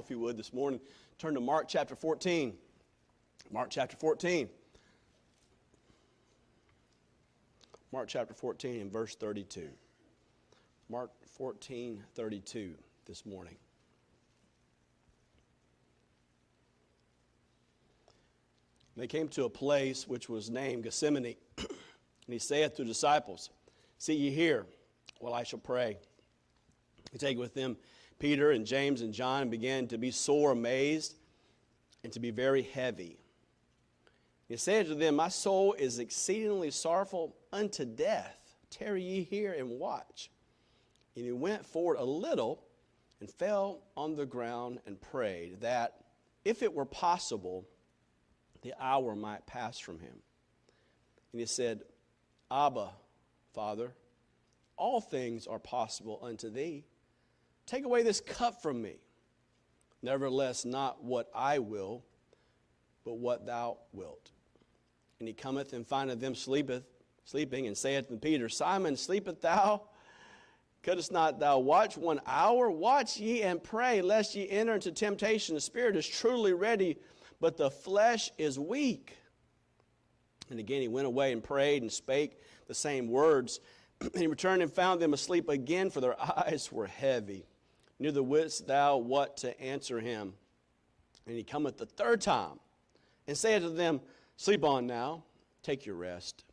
Bible, if you would, this morning, turn to Mark chapter 14. Mark chapter 14. Mark chapter 14 and verse 32. Mark 14, 32 this morning. They came to a place which was named Gethsemane, and he saith to the disciples, See ye here, while I shall pray. He take with them Peter and James and John began to be sore amazed and to be very heavy. He said to them, My soul is exceedingly sorrowful unto death. Tarry ye here and watch. And he went forward a little and fell on the ground and prayed that, if it were possible, the hour might pass from him. And he said, Abba, Father, all things are possible unto thee. Take away this cup from me. Nevertheless, not what I will, but what thou wilt. And he cometh and findeth them sleepeth, sleeping, and saith to Peter, Simon, sleepeth thou? Couldst not thou watch one hour? Watch ye and pray, lest ye enter into temptation. The spirit is truly ready, but the flesh is weak. And again he went away and prayed and spake the same words. and he returned and found them asleep again, for their eyes were heavy. Neither wist thou what to answer him. And he cometh the third time and saith to them, Sleep on now, take your rest.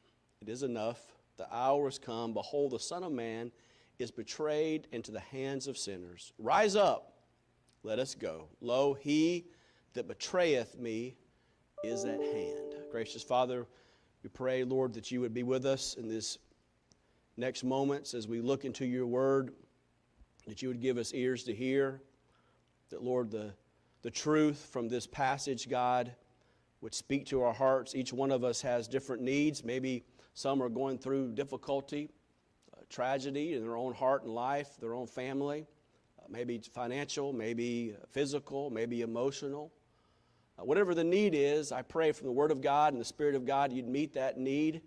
It is enough. The hour is come. Behold, the Son of Man is betrayed into the hands of sinners. Rise up, let us go. Lo, he that betrayeth me is at hand. Gracious Father, we pray, Lord, that you would be with us in this next moments as we look into your word, that you would give us ears to hear, that, Lord, the, the truth from this passage, God, would speak to our hearts. Each one of us has different needs. Maybe some are going through difficulty, uh, tragedy in their own heart and life, their own family. Uh, maybe financial, maybe physical, maybe emotional. Uh, whatever the need is, I pray from the Word of God and the Spirit of God, you'd meet that need.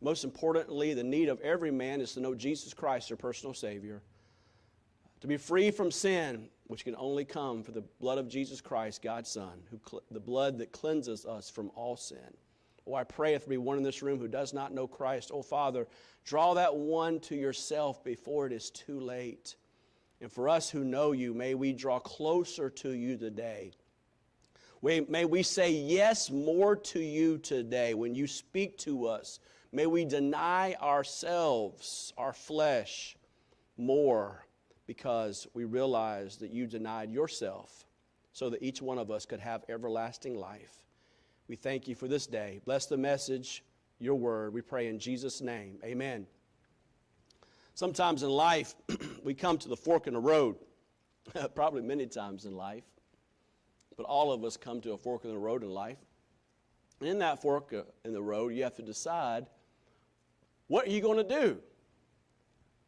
Most importantly, the need of every man is to know Jesus Christ, their personal Savior. To be free from sin, which can only come for the blood of Jesus Christ, God's Son, who cl- the blood that cleanses us from all sin. Oh, I pray if there be one in this room who does not know Christ, oh Father, draw that one to yourself before it is too late. And for us who know you, may we draw closer to you today. We, May we say yes more to you today when you speak to us. May we deny ourselves, our flesh, more because we realize that you denied yourself so that each one of us could have everlasting life. We thank you for this day. Bless the message, your word. We pray in Jesus' name. Amen. Sometimes in life, we come to the fork in the road, probably many times in life, but all of us come to a fork in the road in life. And in that fork uh, in the road, you have to decide what are you going to do?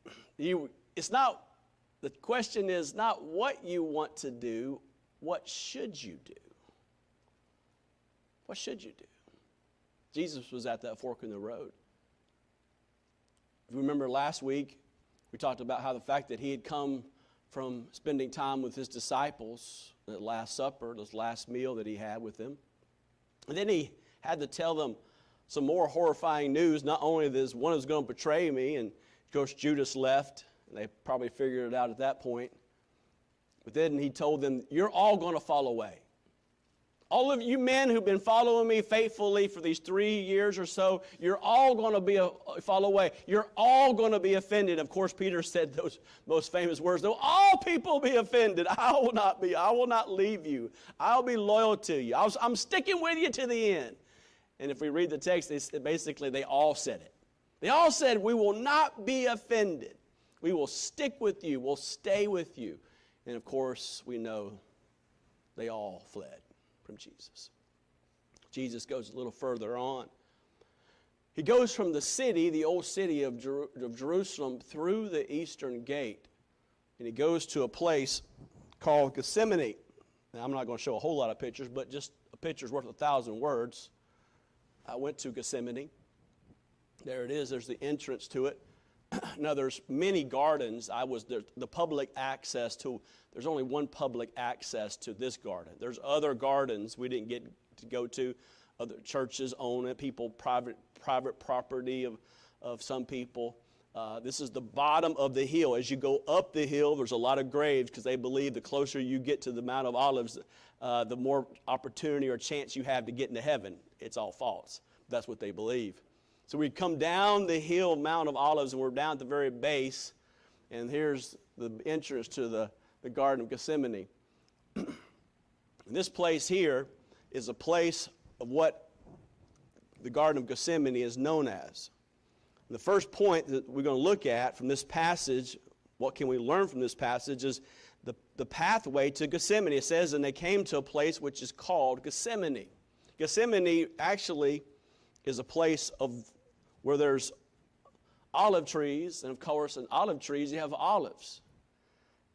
You, it's not, the question is not what you want to do, what should you do? What should you do? Jesus was at that fork in the road. If you remember last week, we talked about how the fact that he had come from spending time with his disciples, that Last Supper, this last meal that he had with them. And then he had to tell them some more horrifying news. Not only this one is going to betray me, and of course Judas left, and they probably figured it out at that point. But then he told them, You're all going to fall away. All of you men who've been following me faithfully for these three years or so, you're all going to be a, fall away. You're all going to be offended. Of course, Peter said those most famous words: "Though all people be offended, I will not be. I will not leave you. I'll be loyal to you. i am sticking with you to the end." And if we read the text, basically they all said it. They all said, "We will not be offended. We will stick with you. We'll stay with you." And of course, we know they all fled from Jesus. Jesus goes a little further on. He goes from the city, the old city of, Jer- of Jerusalem, through the eastern gate, and he goes to a place called Gethsemane. Now, I'm not going to show a whole lot of pictures, but just a picture's worth a thousand words. I went to Gethsemane. There it is, there's the entrance to it. now, there's many gardens. I was there, the public access to. There's only one public access to this garden. There's other gardens we didn't get to go to. Other churches own it. People private private property of of some people. Uh, this is the bottom of the hill. As you go up the hill, there's a lot of graves because they believe the closer you get to the Mount of Olives, uh, the more opportunity or chance you have to get into heaven. It's all false. That's what they believe. So we come down the hill, Mount of Olives, and we're down at the very base. And here's the entrance to the, the Garden of Gethsemane. this place here is a place of what the Garden of Gethsemane is known as. The first point that we're going to look at from this passage, what can we learn from this passage, is the, the pathway to Gethsemane. It says, and they came to a place which is called Gethsemane. Gethsemane actually is a place of where there's olive trees, and of course, in olive trees, you have olives.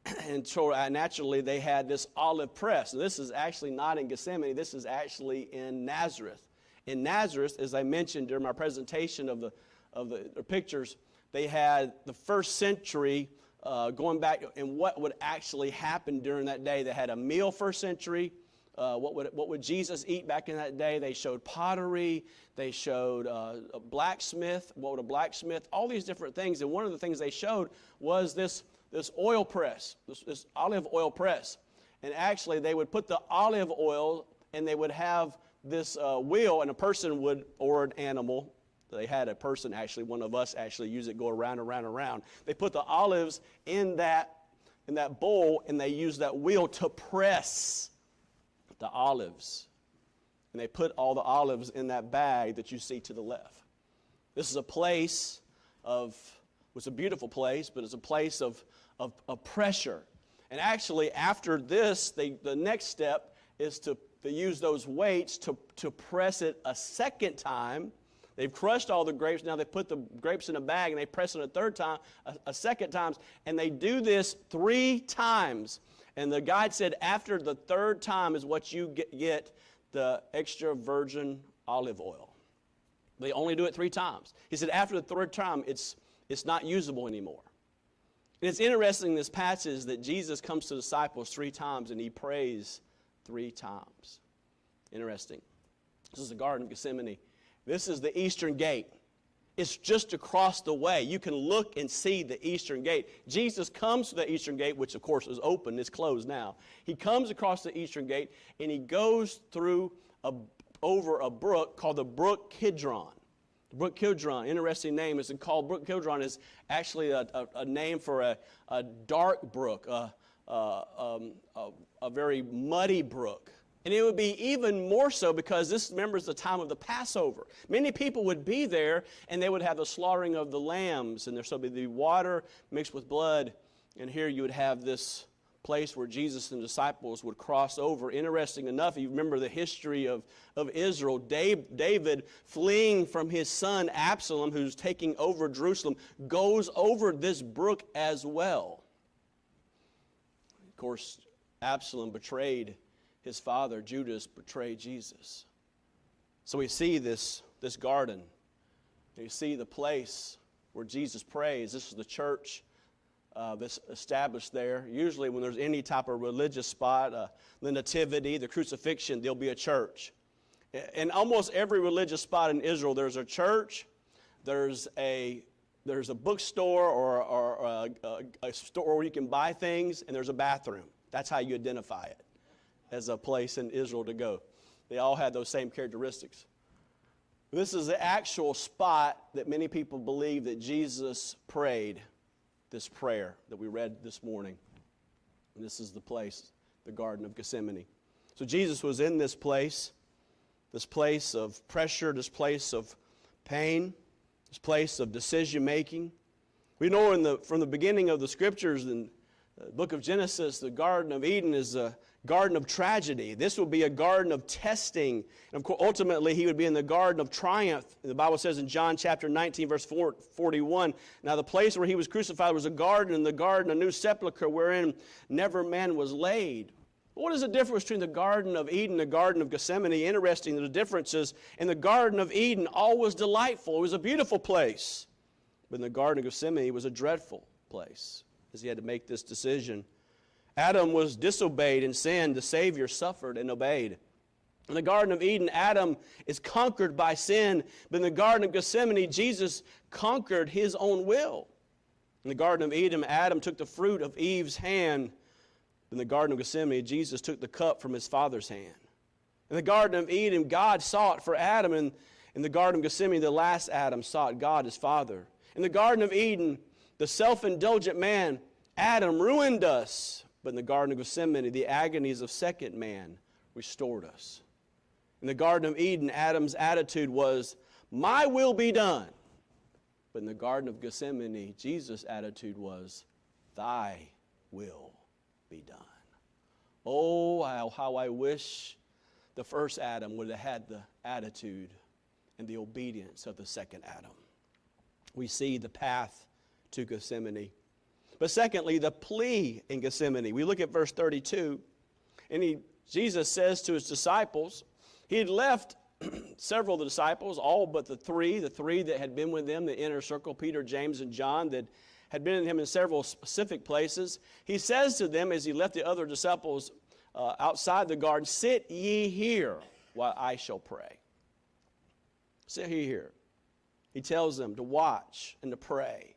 and so uh, naturally, they had this olive press. This is actually not in Gethsemane, this is actually in Nazareth. In Nazareth, as I mentioned during my presentation of the of the, the pictures, they had the first century uh, going back and what would actually happen during that day. They had a meal first century. Uh, what, would, what would Jesus eat back in that day? They showed pottery. They showed uh, a blacksmith. What would a blacksmith? All these different things. And one of the things they showed was this, this oil press, this, this olive oil press. And actually, they would put the olive oil and they would have this uh, wheel, and a person would, or an animal, they had a person, actually, one of us actually use it, go around, around, around. They put the olives in that, in that bowl and they use that wheel to press the olives. And they put all the olives in that bag that you see to the left. This is a place of, it's a beautiful place, but it's a place of, of, of pressure. And actually, after this, they, the next step is to, to use those weights to, to press it a second time They've crushed all the grapes. Now they put the grapes in a bag and they press it a third time, a, a second time, and they do this three times. And the guide said after the third time is what you get, the extra virgin olive oil. They only do it three times. He said after the third time, it's, it's not usable anymore. And it's interesting in this passage that Jesus comes to disciples three times and he prays three times. Interesting. This is the Garden of Gethsemane. This is the eastern gate. It's just across the way. You can look and see the eastern gate. Jesus comes to the eastern gate, which of course is open, it's closed now. He comes across the eastern gate and he goes through a, over a brook called the Brook Kidron. The Brook Kidron, interesting name, is called Brook Kidron is actually a, a, a name for a, a dark brook, a, um, a very muddy brook. And it would be even more so because this remembers the time of the Passover. Many people would be there and they would have the slaughtering of the lambs, and there would be the water mixed with blood. And here you would have this place where Jesus and disciples would cross over. Interesting enough, you remember the history of, of Israel. David, fleeing from his son Absalom, who's taking over Jerusalem, goes over this brook as well. Of course, Absalom betrayed his father, Judas, betrayed Jesus. So we see this, this garden. You see the place where Jesus prays. This is the church uh, that's established there. Usually, when there's any type of religious spot, uh, the nativity, the crucifixion, there'll be a church. In almost every religious spot in Israel, there's a church, there's a there's a bookstore or, or a, a, a store where you can buy things, and there's a bathroom. That's how you identify it as a place in Israel to go. They all had those same characteristics. This is the actual spot that many people believe that Jesus prayed this prayer that we read this morning. And this is the place, the Garden of Gethsemane. So Jesus was in this place, this place of pressure, this place of pain, this place of decision making. We know in the, from the beginning of the scriptures in the book of Genesis, the Garden of Eden is a garden of tragedy. This will be a garden of testing. And of course, ultimately, he would be in the garden of triumph. The Bible says in John chapter 19, verse 41 Now, the place where he was crucified was a garden, and the garden a new sepulchre wherein never man was laid. What is the difference between the Garden of Eden and the Garden of Gethsemane? Interesting, the differences. In the Garden of Eden, all was delightful, it was a beautiful place. But in the Garden of Gethsemane it was a dreadful place as he had to make this decision. Adam was disobeyed and sinned. The Savior suffered and obeyed. In the Garden of Eden, Adam is conquered by sin, but in the Garden of Gethsemane, Jesus conquered his own will. In the Garden of Eden, Adam took the fruit of Eve's hand. In the Garden of Gethsemane, Jesus took the cup from his Father's hand. In the Garden of Eden, God sought for Adam, and in the Garden of Gethsemane, the last Adam sought God his Father. In the Garden of Eden, the self indulgent man, Adam, ruined us. But in the Garden of Gethsemane, the agonies of second man restored us. In the Garden of Eden, Adam's attitude was, My will be done. But in the Garden of Gethsemane, Jesus' attitude was, Thy will be done. Oh, how, how I wish the first Adam would have had the attitude and the obedience of the second Adam. We see the path to Gethsemane. But secondly, the plea in Gethsemane. We look at verse 32, and he, Jesus says to his disciples, he had left several of the disciples, all but the three, the three that had been with them, the inner circle, Peter, James, and John, that had been with him in several specific places. He says to them as he left the other disciples uh, outside the garden, Sit ye here while I shall pray. Sit ye here. He tells them to watch and to pray.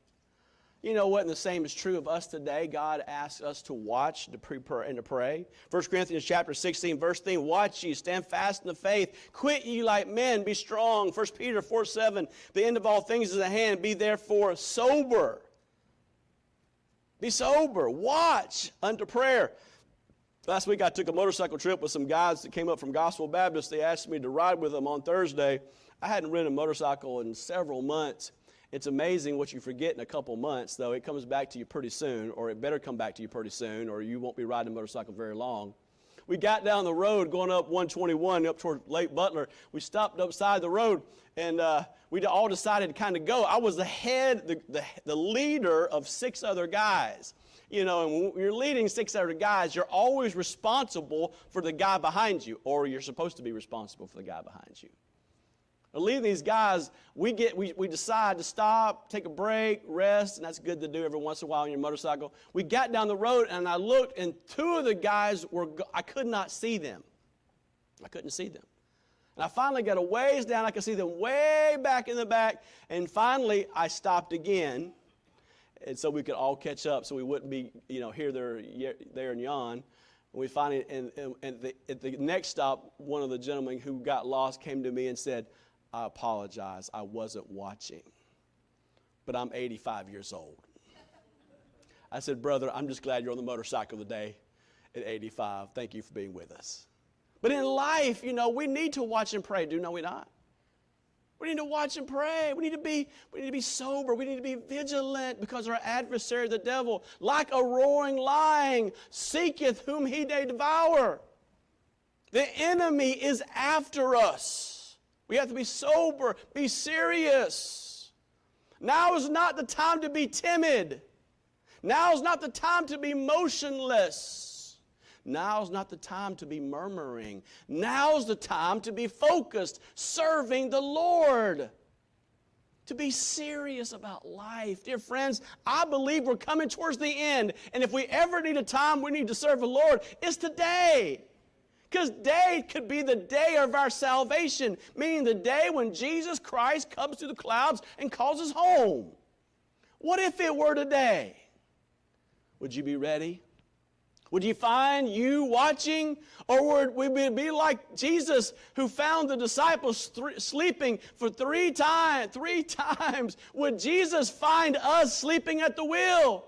You know what? And the same is true of us today. God asks us to watch to prepare and to pray. 1 Corinthians chapter 16, verse 3, watch ye, stand fast in the faith, quit ye like men, be strong. 1 Peter 4, 7, the end of all things is at hand, be therefore sober. Be sober, watch unto prayer. Last week I took a motorcycle trip with some guys that came up from Gospel Baptist. They asked me to ride with them on Thursday. I hadn't ridden a motorcycle in several months. It's amazing what you forget in a couple months, though. It comes back to you pretty soon, or it better come back to you pretty soon, or you won't be riding a motorcycle very long. We got down the road going up 121 up toward Lake Butler. We stopped upside the road, and uh, we all decided to kind of go. I was the head, the, the, the leader of six other guys. You know, and when you're leading six other guys, you're always responsible for the guy behind you, or you're supposed to be responsible for the guy behind you leaving these guys, we, get, we, we decide to stop, take a break, rest, and that's good to do every once in a while on your motorcycle. We got down the road, and I looked, and two of the guys were, I could not see them. I couldn't see them. And I finally got a ways down. I could see them way back in the back. And finally, I stopped again. And so we could all catch up so we wouldn't be, you know, here, there, there, and yon. And we finally, and, and, and the, at the next stop, one of the gentlemen who got lost came to me and said, I apologize, I wasn't watching. But I'm 85 years old. I said, Brother, I'm just glad you're on the motorcycle today at 85. Thank you for being with us. But in life, you know, we need to watch and pray, do know we not? We need to watch and pray. We need to be, we need to be sober. We need to be vigilant because our adversary, the devil, like a roaring lion, seeketh whom he may devour. The enemy is after us. We have to be sober, be serious. Now is not the time to be timid. Now is not the time to be motionless. Now is not the time to be murmuring. Now is the time to be focused, serving the Lord. To be serious about life. Dear friends, I believe we're coming towards the end. And if we ever need a time we need to serve the Lord, it's today. Because day could be the day of our salvation, meaning the day when Jesus Christ comes through the clouds and calls us home. What if it were today? Would you be ready? Would you find you watching? Or would we be like Jesus who found the disciples th- sleeping for three times? Three times. Would Jesus find us sleeping at the wheel?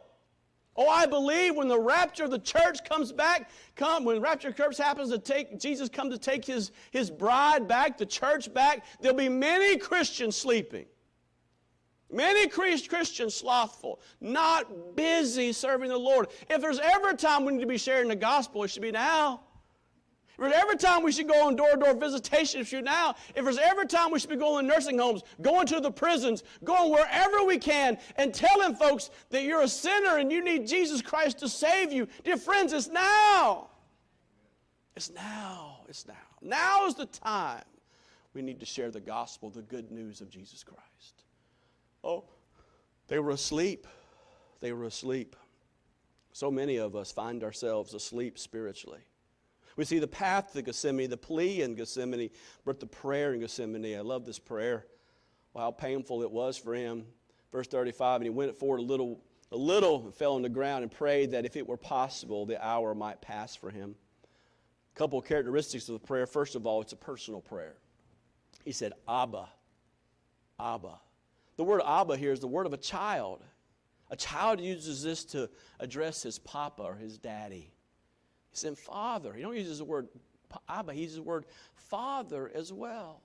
Oh, I believe when the rapture of the church comes back, come when rapture church happens to take Jesus come to take his, his bride back, the church back, there'll be many Christians sleeping. Many Christians slothful, not busy serving the Lord. If there's ever a time we need to be sharing the gospel, it should be now. Every time we should go on door to door visitation, should now, if there's every time we should be going to nursing homes, going to the prisons, going wherever we can, and telling folks that you're a sinner and you need Jesus Christ to save you. Dear friends, it's now. It's now. It's now. Now is the time we need to share the gospel, the good news of Jesus Christ. Oh, They were asleep. They were asleep. So many of us find ourselves asleep spiritually. We see the path to Gethsemane, the plea in Gethsemane, but the prayer in Gethsemane. I love this prayer. Well, how painful it was for him. Verse 35, and he went forward a little, a little and fell on the ground and prayed that if it were possible, the hour might pass for him. A couple of characteristics of the prayer. First of all, it's a personal prayer. He said, Abba, Abba. The word Abba here is the word of a child. A child uses this to address his papa or his daddy. He said, Father. He don't use the word Abba, he uses the word Father as well.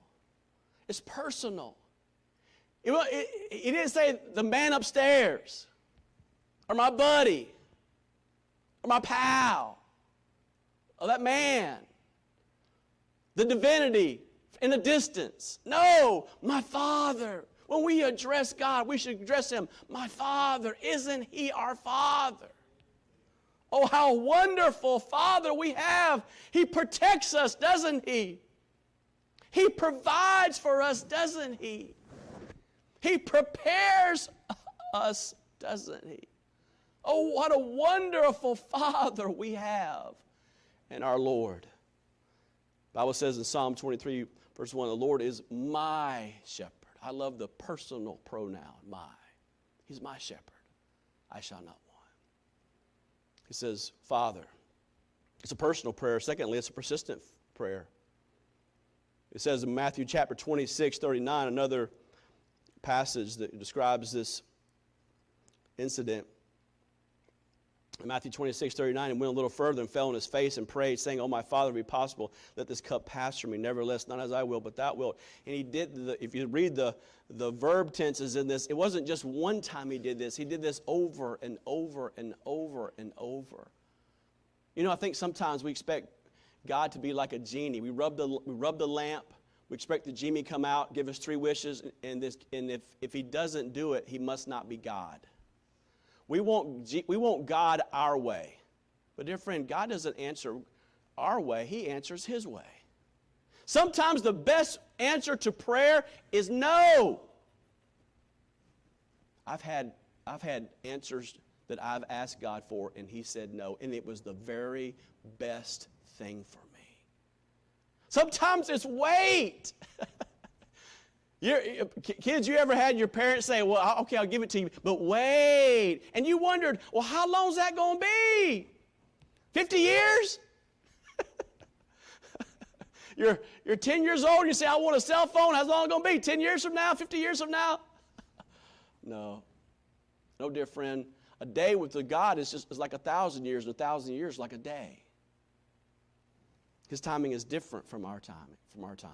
It's personal. he didn't say the man upstairs or my buddy or my pal or that man, the divinity in the distance. No, my Father. When we address God, we should address Him, My Father. Isn't He our Father? Oh, how wonderful Father we have. He protects us, doesn't He? He provides for us, doesn't He? He prepares us, doesn't He? Oh, what a wonderful Father we have in our Lord. The Bible says in Psalm 23, verse 1, the Lord is my shepherd. I love the personal pronoun, my. He's my shepherd. I shall not. He says, Father. It's a personal prayer. Secondly, it's a persistent prayer. It says in Matthew chapter 26, 39, another passage that describes this incident. Matthew 26, 39, and went a little further and fell on his face and prayed, saying, Oh, my Father, be possible, let this cup pass from me. Nevertheless, not as I will, but thou wilt. And he did, the, if you read the, the verb tenses in this, it wasn't just one time he did this. He did this over and over and over and over. You know, I think sometimes we expect God to be like a genie. We rub the, we rub the lamp, we expect the genie come out, give us three wishes, and, this, and if, if he doesn't do it, he must not be God. We want, we want God our way. But, dear friend, God doesn't answer our way, He answers His way. Sometimes the best answer to prayer is no. I've had, I've had answers that I've asked God for, and He said no, and it was the very best thing for me. Sometimes it's wait. Kids, you ever had your parents say, Well, okay, I'll give it to you, but wait. And you wondered, Well, how long is that going to be? 50 years? you're, you're 10 years old and you say, I want a cell phone. How's long going to be? 10 years from now? 50 years from now? no. No, dear friend. A day with the God is just is like a thousand years, and a thousand years like a day. His timing is different from our time, from our time.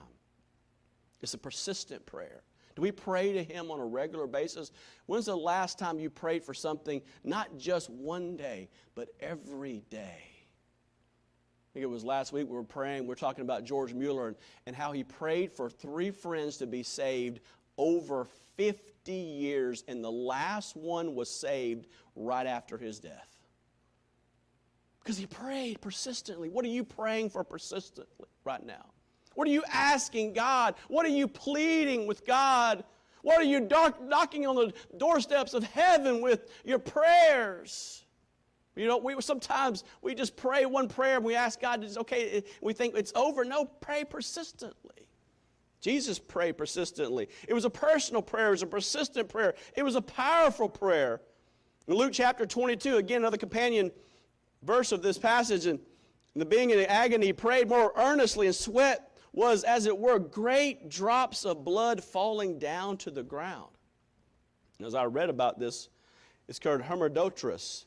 It's a persistent prayer. Do we pray to Him on a regular basis? When's the last time you prayed for something, not just one day, but every day? I think it was last week we were praying, we are talking about George Mueller and, and how he prayed for three friends to be saved over 50 years, and the last one was saved right after his death. Because he prayed persistently. What are you praying for persistently right now? What are you asking God? What are you pleading with God? What are you knocking on the doorsteps of heaven with your prayers? You know, we sometimes we just pray one prayer and we ask God, it's okay, we think it's over. No, pray persistently. Jesus prayed persistently. It was a personal prayer, it was a persistent prayer, it was a powerful prayer. In Luke chapter 22, again, another companion verse of this passage, and the being in agony, prayed more earnestly, and sweat was, as it were, great drops of blood falling down to the ground. And as I read about this, it's called hematidrosis.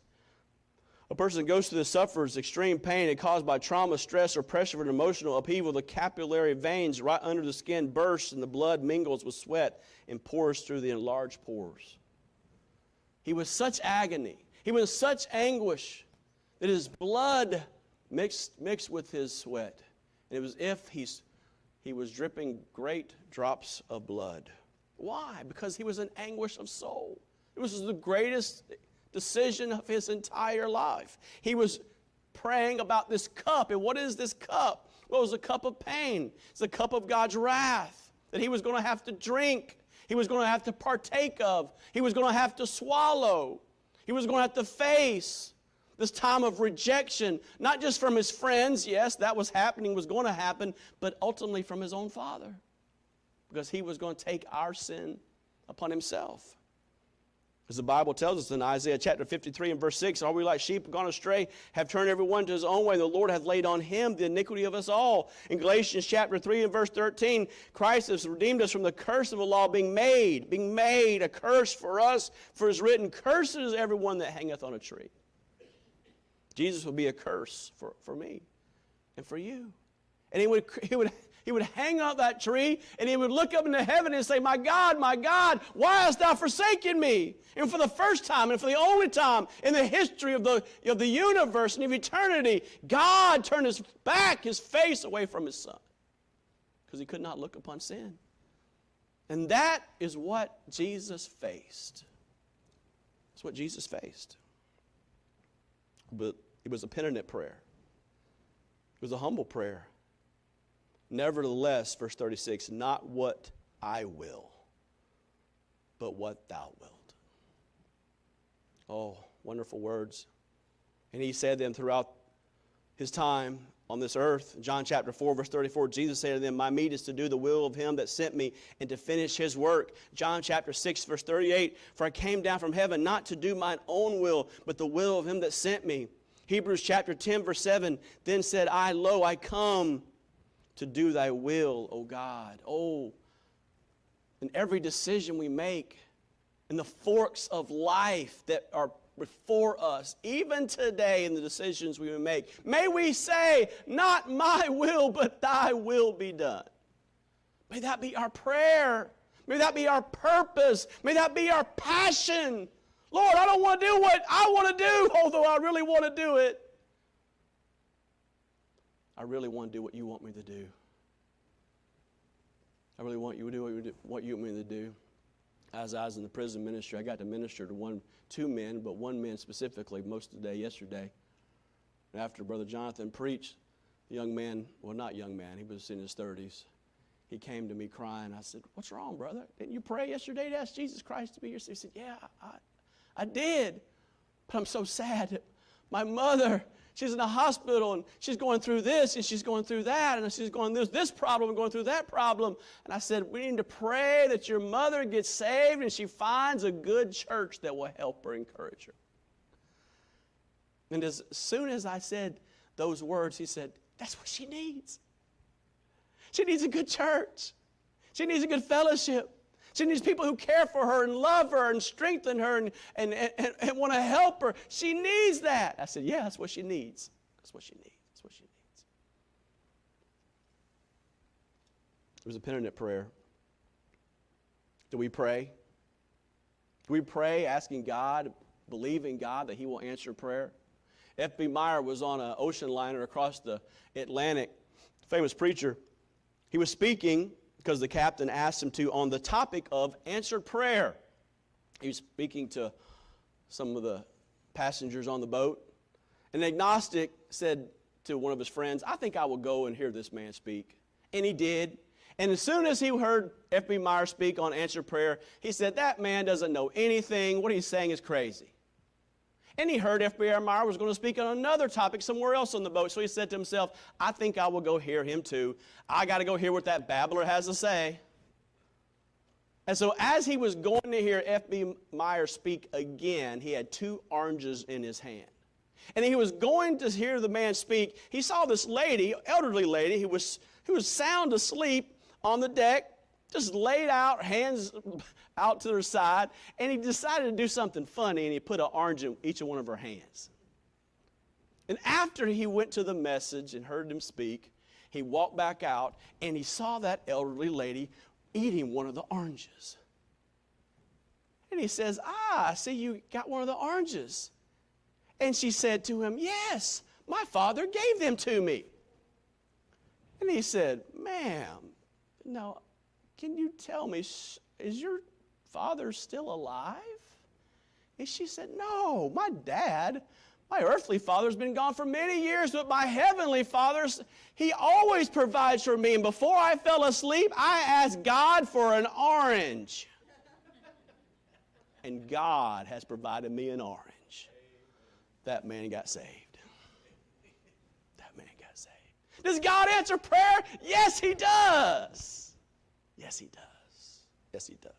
A person goes through this suffers extreme pain and caused by trauma, stress, or pressure of an emotional upheaval. The capillary veins right under the skin burst, and the blood mingles with sweat and pours through the enlarged pores. He was such agony. He was such anguish that his blood mixed, mixed with his sweat. And it was if he's he was dripping great drops of blood. Why? Because he was in anguish of soul. It was the greatest decision of his entire life. He was praying about this cup. And what is this cup? Well, it was a cup of pain. It's a cup of God's wrath that he was going to have to drink. he was going to have to partake of, he was going to have to swallow, he was going to have to face this time of rejection, not just from his friends, yes, that was happening, was going to happen, but ultimately from his own father, because he was going to take our sin upon himself. As the Bible tells us in Isaiah chapter 53 and verse 6, Are we like sheep gone astray, have turned everyone to his own way, the Lord hath laid on him the iniquity of us all. In Galatians chapter 3 and verse 13, Christ has redeemed us from the curse of the law, being made, being made a curse for us, for it is written, Curses everyone that hangeth on a tree. Jesus would be a curse for, for me and for you. And he would, he would he would hang out that tree and he would look up into heaven and say, My God, my God, why hast thou forsaken me? And for the first time and for the only time in the history of the, of the universe and of eternity, God turned his back, his face away from his son because he could not look upon sin. And that is what Jesus faced. That's what Jesus faced. But it was a penitent prayer, it was a humble prayer. Nevertheless, verse 36, not what I will, but what thou wilt. Oh, wonderful words. And he said them throughout his time on this earth. John chapter 4, verse 34, Jesus said to them, My meat is to do the will of him that sent me and to finish his work. John chapter 6, verse 38, For I came down from heaven not to do mine own will, but the will of him that sent me. Hebrews chapter 10, verse 7, Then said I, Lo, I come to do thy will, O God. Oh, in every decision we make, in the forks of life that are before us, even today in the decisions we make, may we say, Not my will, but thy will be done. May that be our prayer. May that be our purpose. May that be our passion. Lord, I don't want to do what I want to do, although I really want to do it. I really want to do what you want me to do. I really want you to do what you want me to do. As I was in the prison ministry, I got to minister to one, two men, but one man specifically most of the day yesterday. And after Brother Jonathan preached, the young man, well, not young man, he was in his 30s. He came to me crying. I said, What's wrong, brother? Didn't you pray yesterday to ask Jesus Christ to be your? He said, Yeah, I, I did. But I'm so sad. My mother she's in a hospital and she's going through this and she's going through that and she's going through this problem and going through that problem. And I said, We need to pray that your mother gets saved and she finds a good church that will help her, encourage her. And as soon as I said those words, he said, That's what she needs. She needs a good church. She needs a good fellowship. She needs people who care for her and love her and strengthen her and, and, and, and want to help her. She needs that. I said, Yeah, that's what she needs. That's what she needs. That's what she needs. It was a penitent prayer. Do we pray? Do we pray asking God, believing God that He will answer prayer? F.B. Meyer was on an ocean liner across the Atlantic, famous preacher. He was speaking because the captain asked him to on the topic of answered prayer. He was speaking to some of the passengers on the boat. An agnostic said to one of his friends, I think I will go and hear this man speak. And he did. And as soon as he heard F.B. Meyer speak on answered prayer, he said, That man doesn't know anything. What he's saying is crazy. And he heard F.B.R. Meyer was going to speak on another topic somewhere else on the boat. So he said to himself, I think I will go hear him too. I got to go hear what that babbler has to say. And so as he was going to hear F.B. Meyer speak again, he had two oranges in his hand. And he was going to hear the man speak. He saw this lady, elderly lady, who was, who was sound asleep on the deck, just laid out, hands out to her side, and he decided to do something funny, and he put an orange in each of one of her hands. And after he went to the message and heard them speak, he walked back out and he saw that elderly lady eating one of the oranges. And he says, Ah, I see you got one of the oranges. And she said to him, Yes, my father gave them to me. And he said, Ma'am, no, can you tell me, is your father still alive? And she said, No, my dad, my earthly father's been gone for many years, but my heavenly father, he always provides for me. And before I fell asleep, I asked God for an orange. and God has provided me an orange. That man got saved. That man got saved. Does God answer prayer? Yes, He does. Yes, He does. Yes, He does.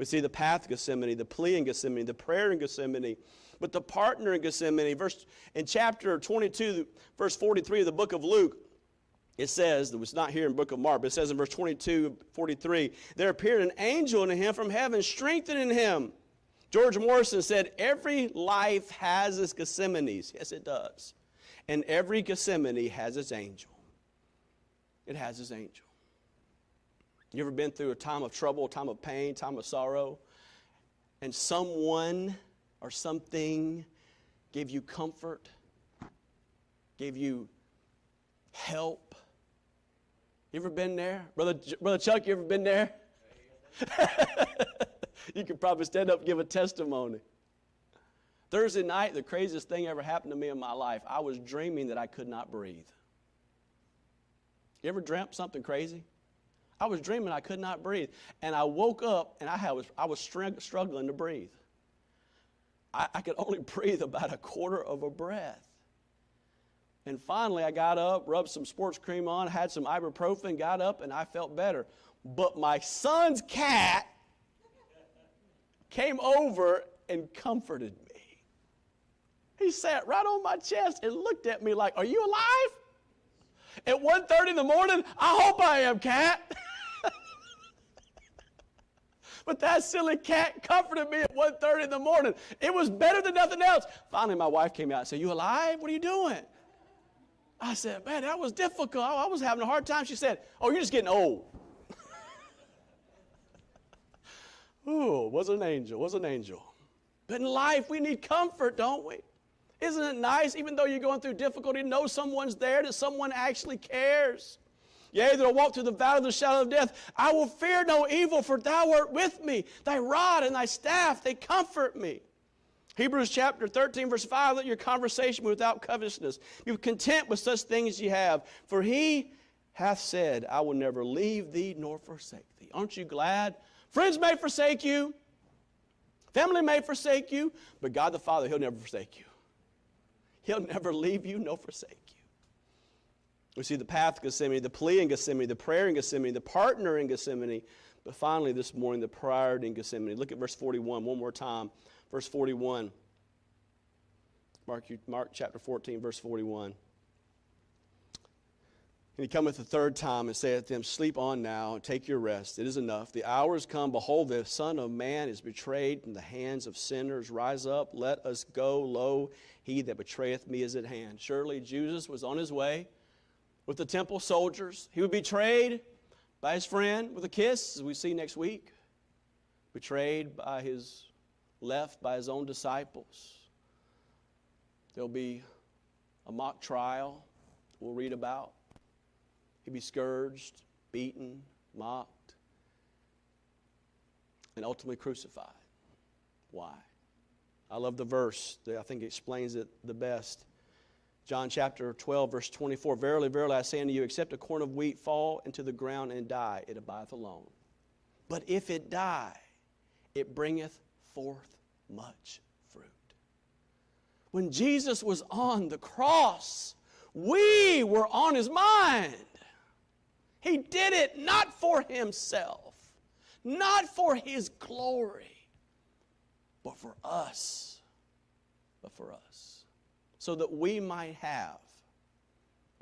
We see the path Gethsemane, the plea in Gethsemane, the prayer in Gethsemane, but the partner in Gethsemane. Verse in chapter 22, verse 43 of the book of Luke, it says, it was not here in the book of Mark, but it says in verse 22, 43, there appeared an angel unto him from heaven, strengthening him. George Morrison said, Every life has its Gethsemanes. Yes, it does. And every Gethsemane has its angel. It has its angel. You ever been through a time of trouble, time of pain, time of sorrow, and someone or something gave you comfort, gave you help, you ever been there? Brother, Brother Chuck, you ever been there? you could probably stand up and give a testimony. Thursday night, the craziest thing ever happened to me in my life. I was dreaming that I could not breathe. You ever dreamt something crazy? I was dreaming I could not breathe. And I woke up and I was, I was struggling to breathe. I, I could only breathe about a quarter of a breath. And finally, I got up, rubbed some sports cream on, had some ibuprofen, got up, and I felt better. But my son's cat came over and comforted me. He sat right on my chest and looked at me like, Are you alive? At 1.30 in the morning, I hope I am, cat. but that silly cat comforted me at 1.30 in the morning. It was better than nothing else. Finally, my wife came out and said, You alive? What are you doing? I said, man, that was difficult. I was having a hard time. She said, oh, you're just getting old. Ooh, was an angel, was an angel. But in life, we need comfort, don't we? Isn't it nice, even though you're going through difficulty, to know someone's there, that someone actually cares? Yea, though I walk through the valley of the shadow of death, I will fear no evil, for thou art with me. Thy rod and thy staff, they comfort me. Hebrews chapter 13, verse 5 let your conversation be without covetousness. Be content with such things as you have. For he hath said, I will never leave thee nor forsake thee. Aren't you glad? Friends may forsake you, family may forsake you, but God the Father, He'll never forsake you. He'll never leave you nor forsake you. We see the path of Gethsemane, the plea in Gethsemane, the prayer in Gethsemane, the partner in Gethsemane, but finally this morning, the priority in Gethsemane. Look at verse 41 one more time. Verse 41. Mark, Mark chapter 14, verse 41. And he cometh the third time and saith to them, Sleep on now, and take your rest. It is enough. The hour is come. Behold, the Son of Man is betrayed in the hands of sinners. Rise up, let us go. Lo, he that betrayeth me is at hand. Surely Jesus was on his way with the temple soldiers. He would be betrayed by his friend with a kiss, as we see next week. Betrayed by his left by his own disciples. There'll be a mock trial we'll read about. He'll be scourged, beaten, mocked, and ultimately crucified. Why? I love the verse that I think explains it the best. John chapter 12, verse 24 Verily, verily, I say unto you, except a corn of wheat fall into the ground and die, it abideth alone. But if it die, it bringeth forth much fruit. When Jesus was on the cross, we were on his mind. He did it not for himself, not for his glory, but for us. But for us. So that we might have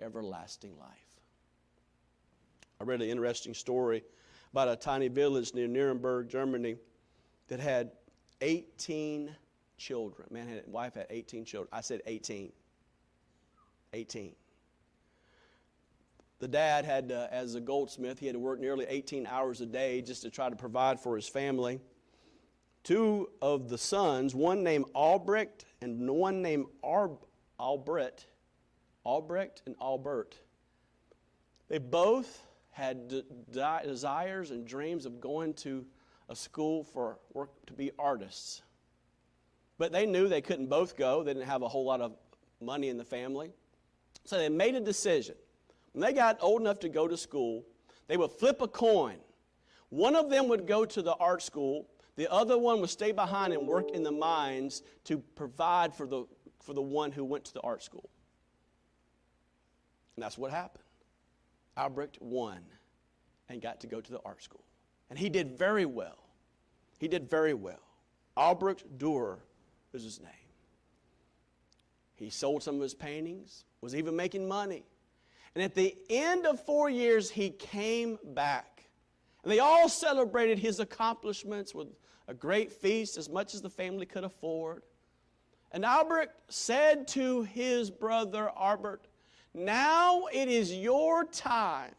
everlasting life. I read an interesting story about a tiny village near Nuremberg, Germany, that had 18 children. Man, his wife had 18 children. I said 18. 18. The dad had, uh, as a goldsmith, he had to work nearly 18 hours a day just to try to provide for his family. Two of the sons, one named Albrecht and one named Ar- Albrecht, Albrecht and Albert, they both had de- desires and dreams of going to a school for work to be artists. But they knew they couldn't both go. They didn't have a whole lot of money in the family. So they made a decision. When they got old enough to go to school, they would flip a coin. One of them would go to the art school, The other one would stay behind and work in the mines to provide for the, for the one who went to the art school. And that's what happened. Albrecht won and got to go to the art school. And he did very well. He did very well. Albrecht Dürer is his name. He sold some of his paintings, was even making money. And at the end of four years, he came back. And they all celebrated his accomplishments with a great feast, as much as the family could afford. And Albrecht said to his brother Albert, Now it is your time.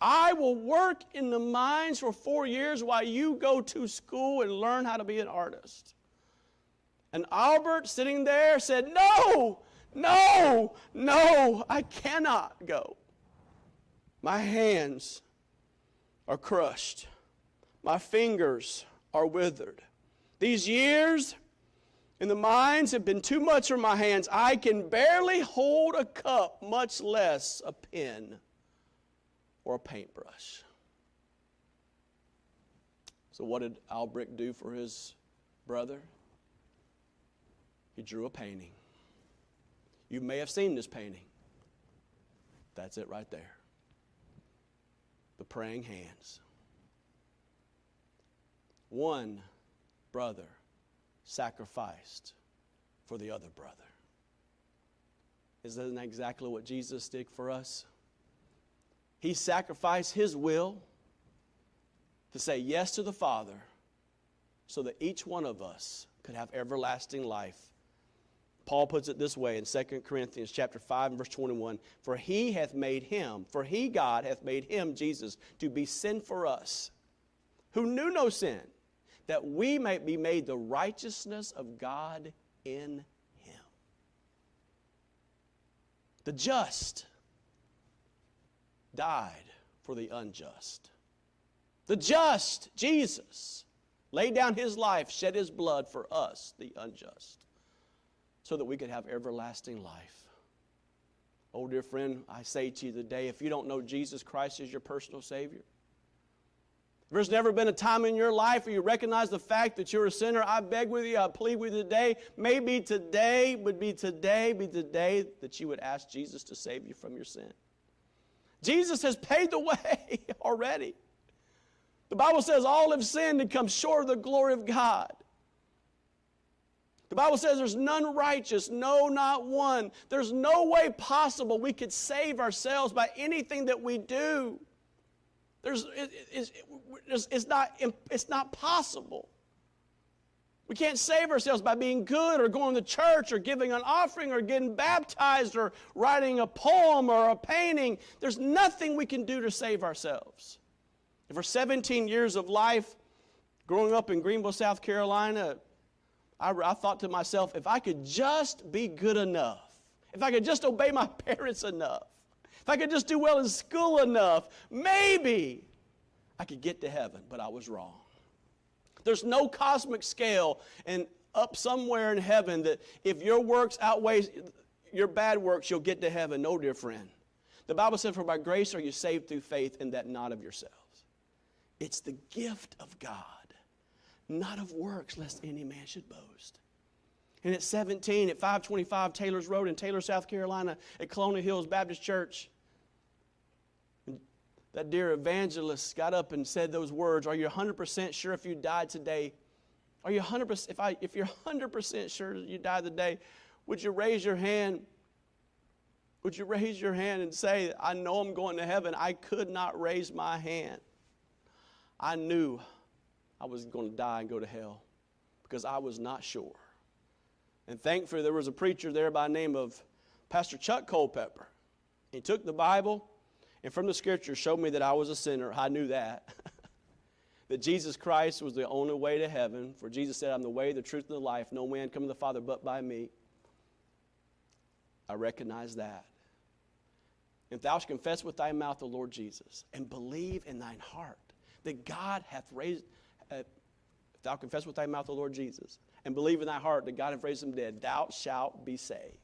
I will work in the mines for four years while you go to school and learn how to be an artist. And Albert, sitting there, said, No, no, no, I cannot go. My hands are crushed, my fingers are withered. These years in the mines have been too much for my hands. I can barely hold a cup, much less a pen or a paintbrush. So, what did Albrecht do for his brother? He drew a painting. You may have seen this painting. That's it right there. The praying hands. One brother sacrificed for the other brother. Isn't that exactly what Jesus did for us? He sacrificed his will to say yes to the Father so that each one of us could have everlasting life Paul puts it this way in 2 Corinthians chapter 5 and verse 21, for he hath made him, for he God hath made him Jesus to be sin for us, who knew no sin, that we might be made the righteousness of God in him. The just died for the unjust. The just, Jesus, laid down his life, shed his blood for us, the unjust so that we could have everlasting life. Oh, dear friend, I say to you today if you don't know Jesus Christ as your personal Savior, if there's never been a time in your life where you recognize the fact that you're a sinner, I beg with you, I plead with you today. Maybe today would be today, be the day that you would ask Jesus to save you from your sin. Jesus has paid the way already. The Bible says all have sinned and come short of the glory of God. The Bible says there's none righteous, no, not one. There's no way possible we could save ourselves by anything that we do. There's, it, it's, not, it's not possible. We can't save ourselves by being good or going to church or giving an offering or getting baptized or writing a poem or a painting. There's nothing we can do to save ourselves. And for 17 years of life, growing up in Greenville, South Carolina, I, I thought to myself, if I could just be good enough, if I could just obey my parents enough, I could just do well in school enough, maybe I could get to heaven, but I was wrong. There's no cosmic scale and up somewhere in heaven that if your works outweigh your bad works, you'll get to heaven. No, dear friend. The Bible says, For by grace are you saved through faith, and that not of yourselves. It's the gift of God not of works, lest any man should boast. And at 17, at 525 Taylor's Road in Taylor, South Carolina, at Colonial Hills Baptist Church, that dear evangelist got up and said those words Are you 100% sure if you died today? Are you 100% if, I, if you're 100% sure you died today, would you raise your hand? Would you raise your hand and say, I know I'm going to heaven? I could not raise my hand. I knew I was going to die and go to hell because I was not sure. And thankfully, there was a preacher there by the name of Pastor Chuck Culpepper. He took the Bible and from the scripture showed me that I was a sinner. I knew that. that Jesus Christ was the only way to heaven. For Jesus said, I'm the way, the truth, and the life. No man come to the Father but by me. I recognize that. If thou shalt confess with thy mouth the Lord Jesus and believe in thine heart that God hath raised, uh, if thou confess with thy mouth the Lord Jesus and believe in thy heart that God hath raised him dead, thou shalt be saved.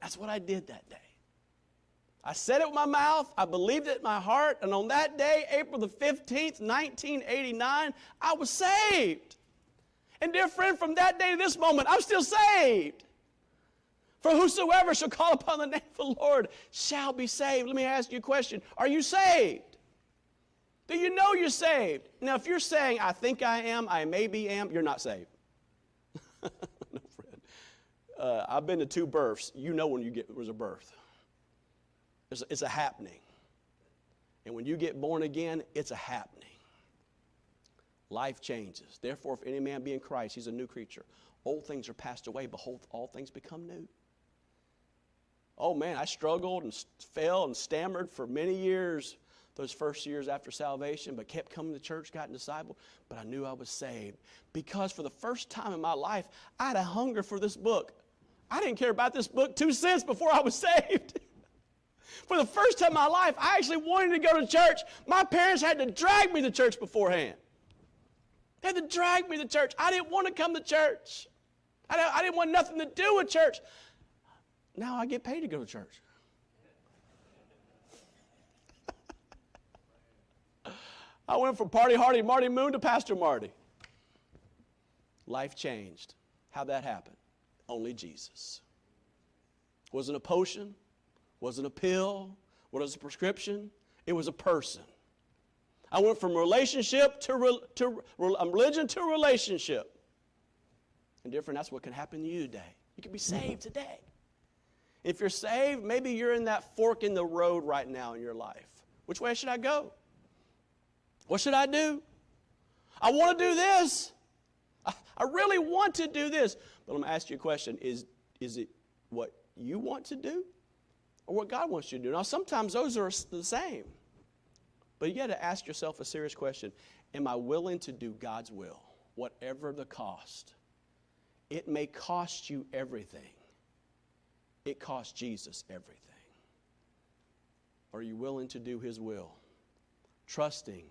That's what I did that day. I said it with my mouth, I believed it in my heart, and on that day, April the 15th, 1989, I was saved. And dear friend, from that day to this moment, I'm still saved. For whosoever shall call upon the name of the Lord shall be saved. Let me ask you a question Are you saved? Do you know you're saved? Now, if you're saying, I think I am, I maybe am, you're not saved. no, friend. Uh, I've been to two births. You know when you get was a birth. It's a, a happening. And when you get born again, it's a happening. Life changes. Therefore, if any man be in Christ, he's a new creature. Old things are passed away. Behold, all things become new. Oh man, I struggled and fell and stammered for many years those first years after salvation, but kept coming to church, got discipled, but I knew I was saved. Because for the first time in my life, I had a hunger for this book. I didn't care about this book two cents before I was saved. For the first time in my life, I actually wanted to go to church. My parents had to drag me to church beforehand. They had to drag me to church. I didn't want to come to church. I didn't want nothing to do with church. Now I get paid to go to church. I went from Party Hardy Marty Moon to Pastor Marty. Life changed. How'd that happen? Only Jesus. Wasn't a potion, wasn't a pill, what was a prescription? It was a person. I went from relationship to, re, to um, religion to relationship. And different, that's what can happen to you today. You can be saved today. If you're saved, maybe you're in that fork in the road right now in your life. Which way should I go? What should I do? I want to do this. I, I really want to do this. But I'm going to ask you a question is, is it what you want to do or what God wants you to do? Now, sometimes those are the same. But you got to ask yourself a serious question Am I willing to do God's will, whatever the cost? It may cost you everything, it cost Jesus everything. Are you willing to do His will? Trusting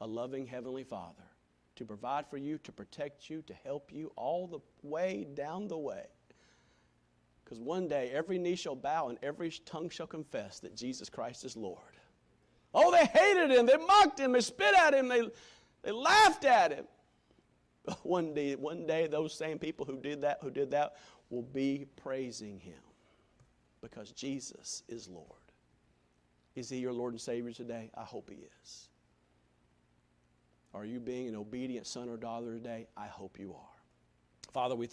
a loving Heavenly Father to provide for you, to protect you, to help you all the way down the way. Because one day every knee shall bow and every tongue shall confess that Jesus Christ is Lord. Oh, they hated him, they mocked him, they spit at him, they, they laughed at him. But one day, one day those same people who did that, who did that, will be praising him. Because Jesus is Lord. Is he your Lord and Savior today? I hope he is. Are you being an obedient son or daughter today? I hope you are. Father, we